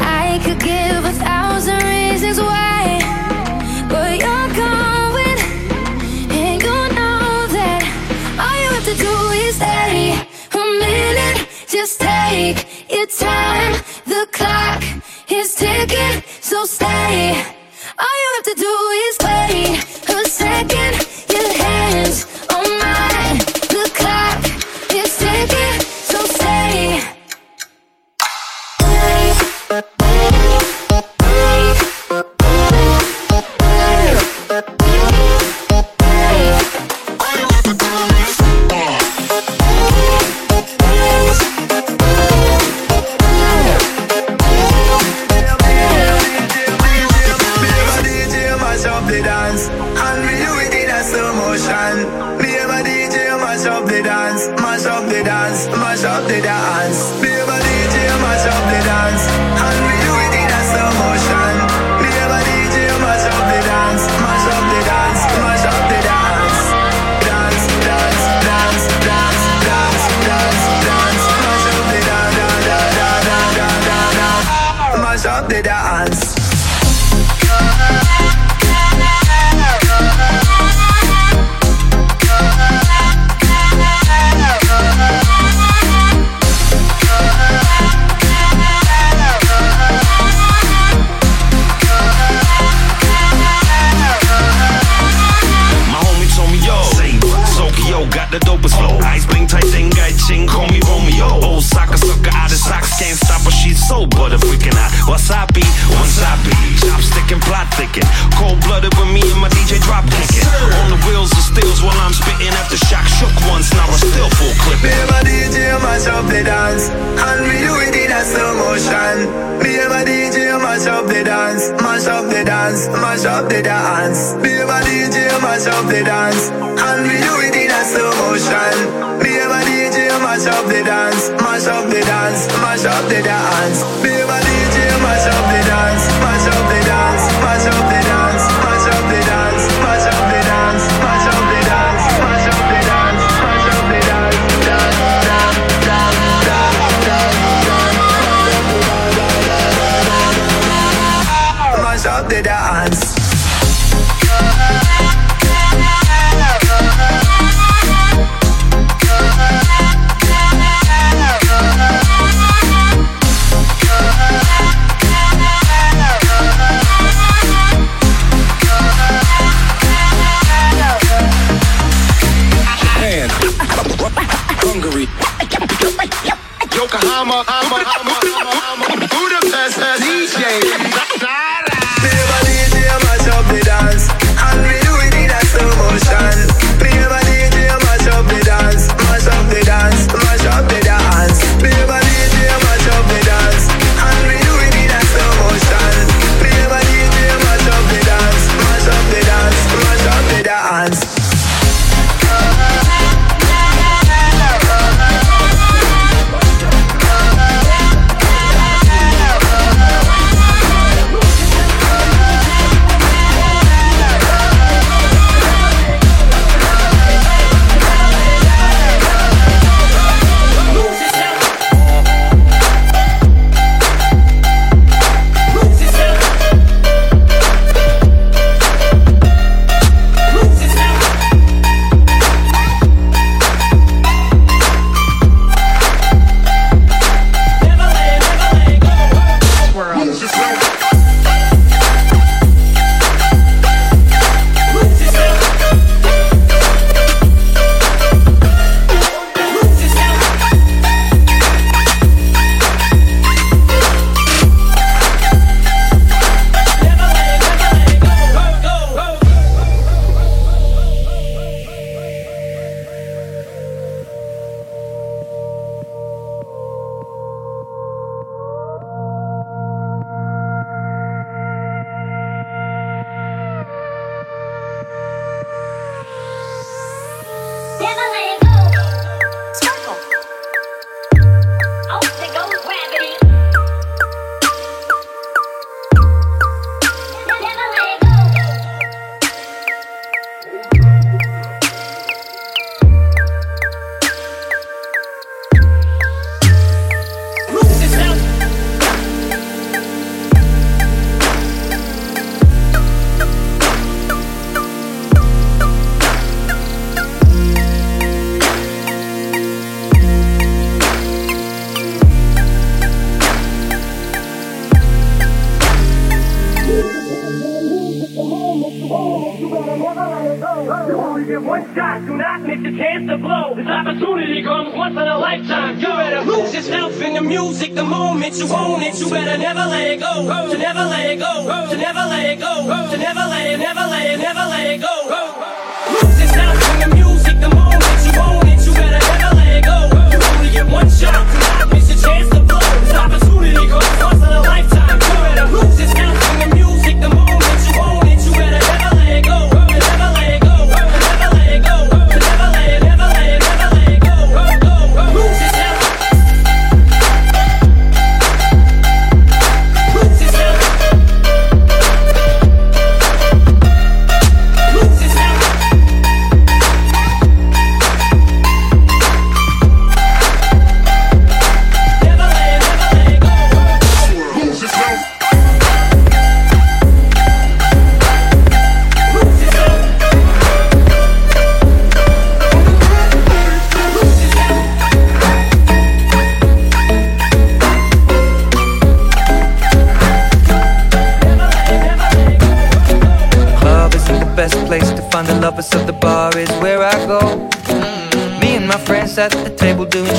I could give a thousand reasons why, but you're going, and you know that all you have to do is stay a minute. Just take your time. The clock is ticking, so stay. All you have to do is wait a second. The dance. And we do it in a slow motion. Baby DJ mash up the dance. Mash up the dance Mash up the dance. Baby DJ mash up the dance and. Cold blooded with me and my DJ drop kicking. On the wheels of steels while I'm spitting after shock shook once, now I'm still full clipping. Me and my DJ mash up the dance. And we do it in a slow motion. Me and my DJ mash up the dance. Mash up the dance Mash up the dance. Baby DJ mash up the dance. And we do it in a slow motion. Baby DJ mash up the dance. Mash up the dance Mash up the dance. Me and my DJ mash up the dance Hama,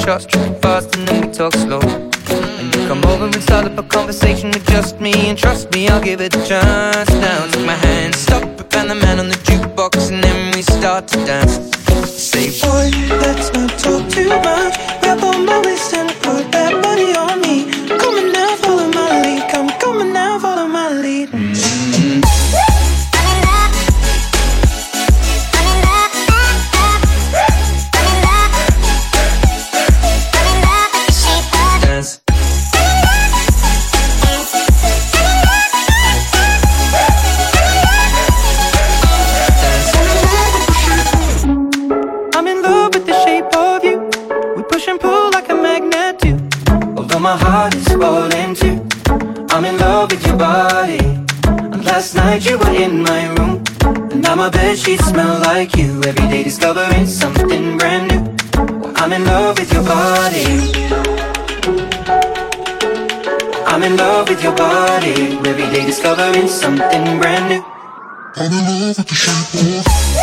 shots tripping fast and then we talk slow. And you come over and start up a conversation with just me, and trust me, I'll give it a chance now. sheets smell like you Every day discovering something brand new. I'm in love with your body. I'm in love with your body. Every day discovering something brand new. I'm in love with the shape of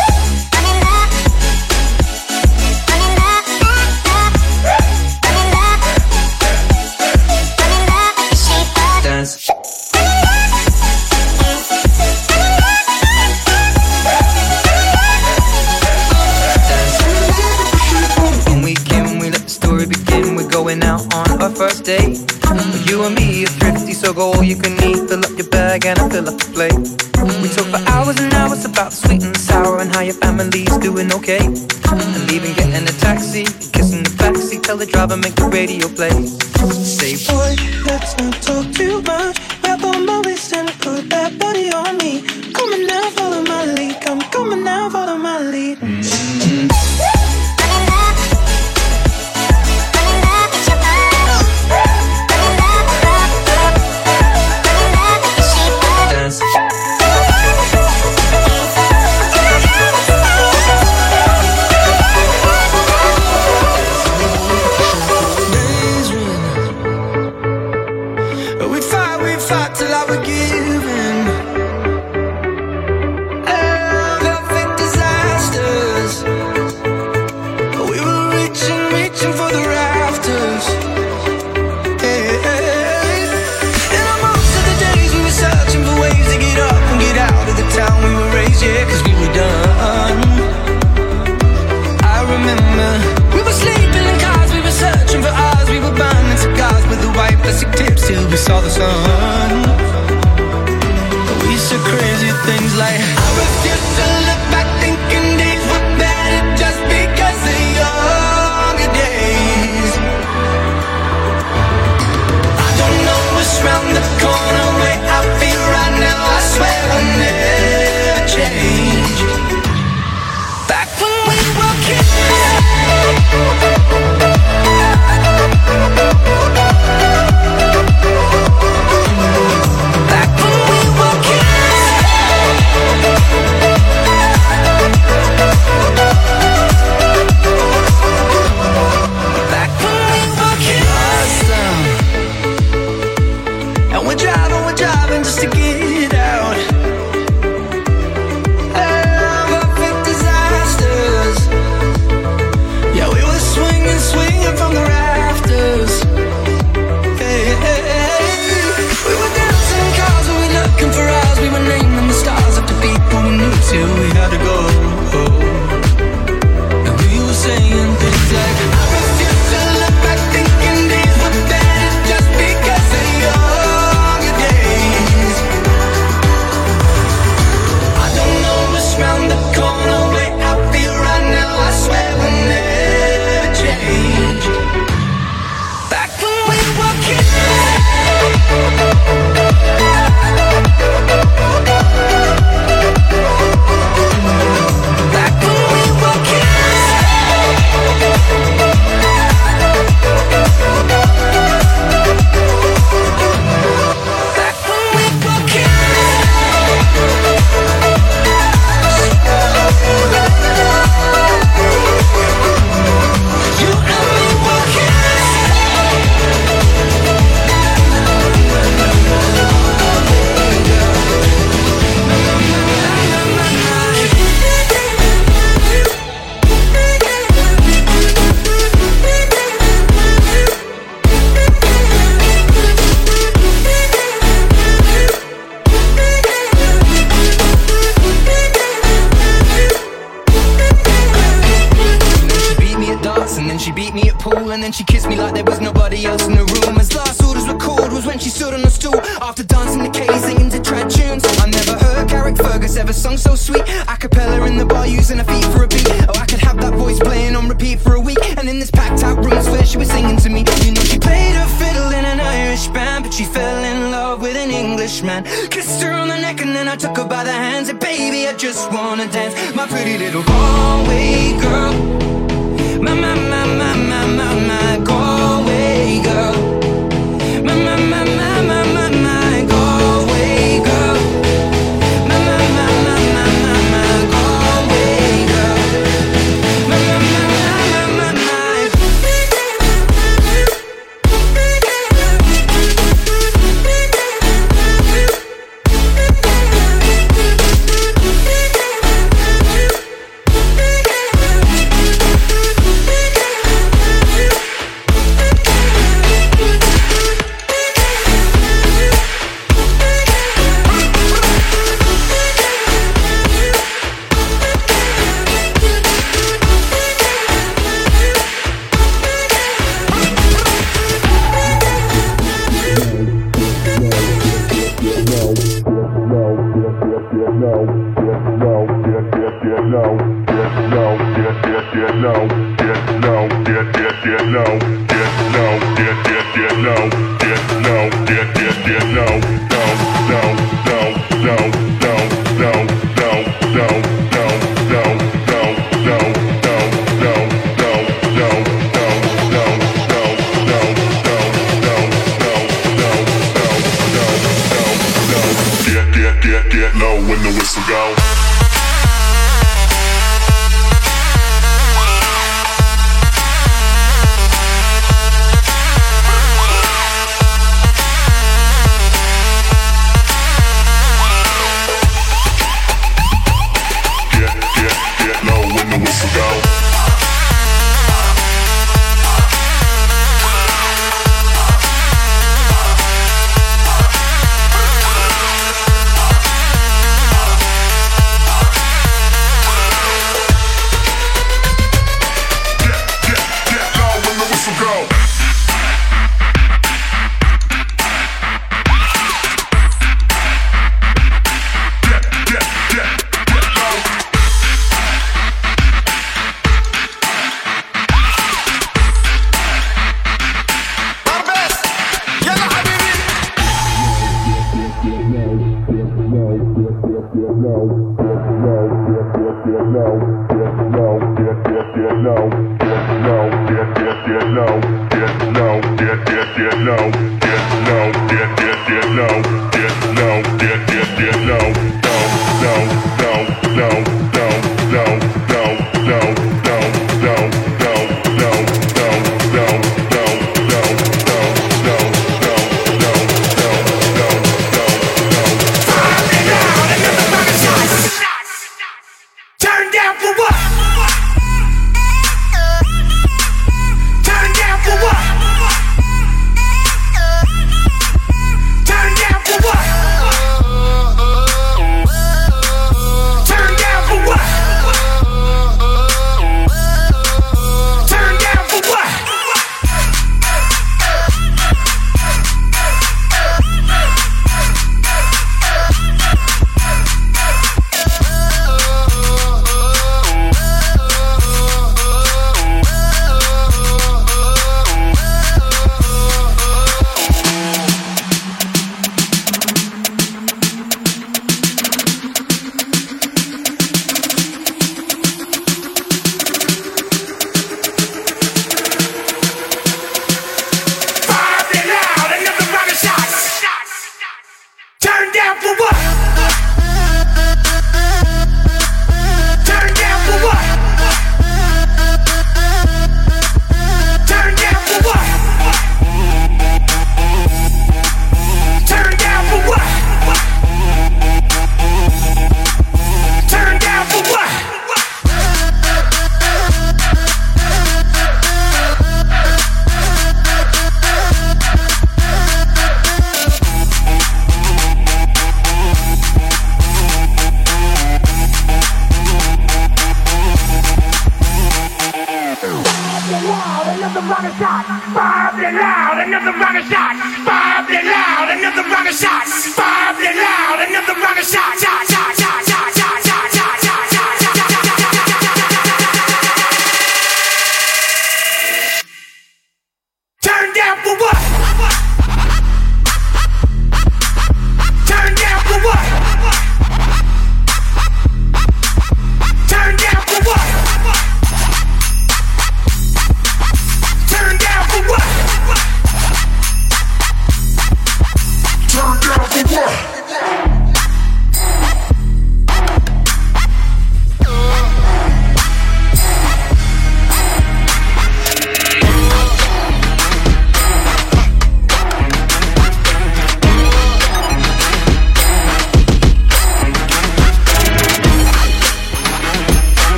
Go. all you can eat. Fill up your bag and I fill up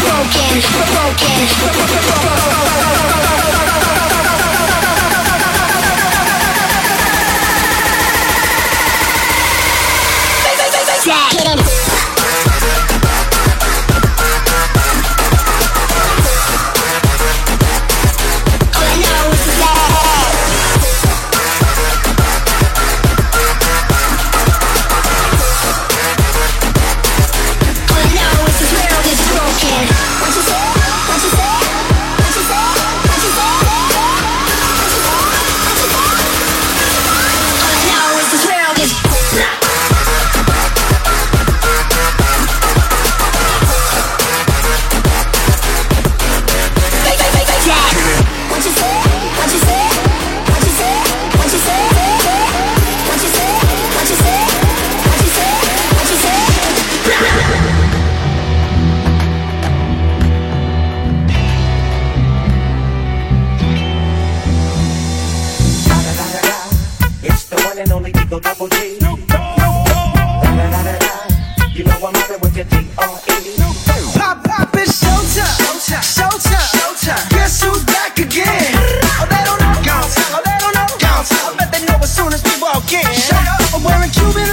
broken, broken. go double G. No, no, you know I'm mobbing with your G-R-E. Pop, pop, it's showtime, showtime, showtime. Guess who's back again? Oh, they don't know. Gone. Oh, they don't know. I bet they know as soon as we walk in. Shut up, I'm wearing Cuban.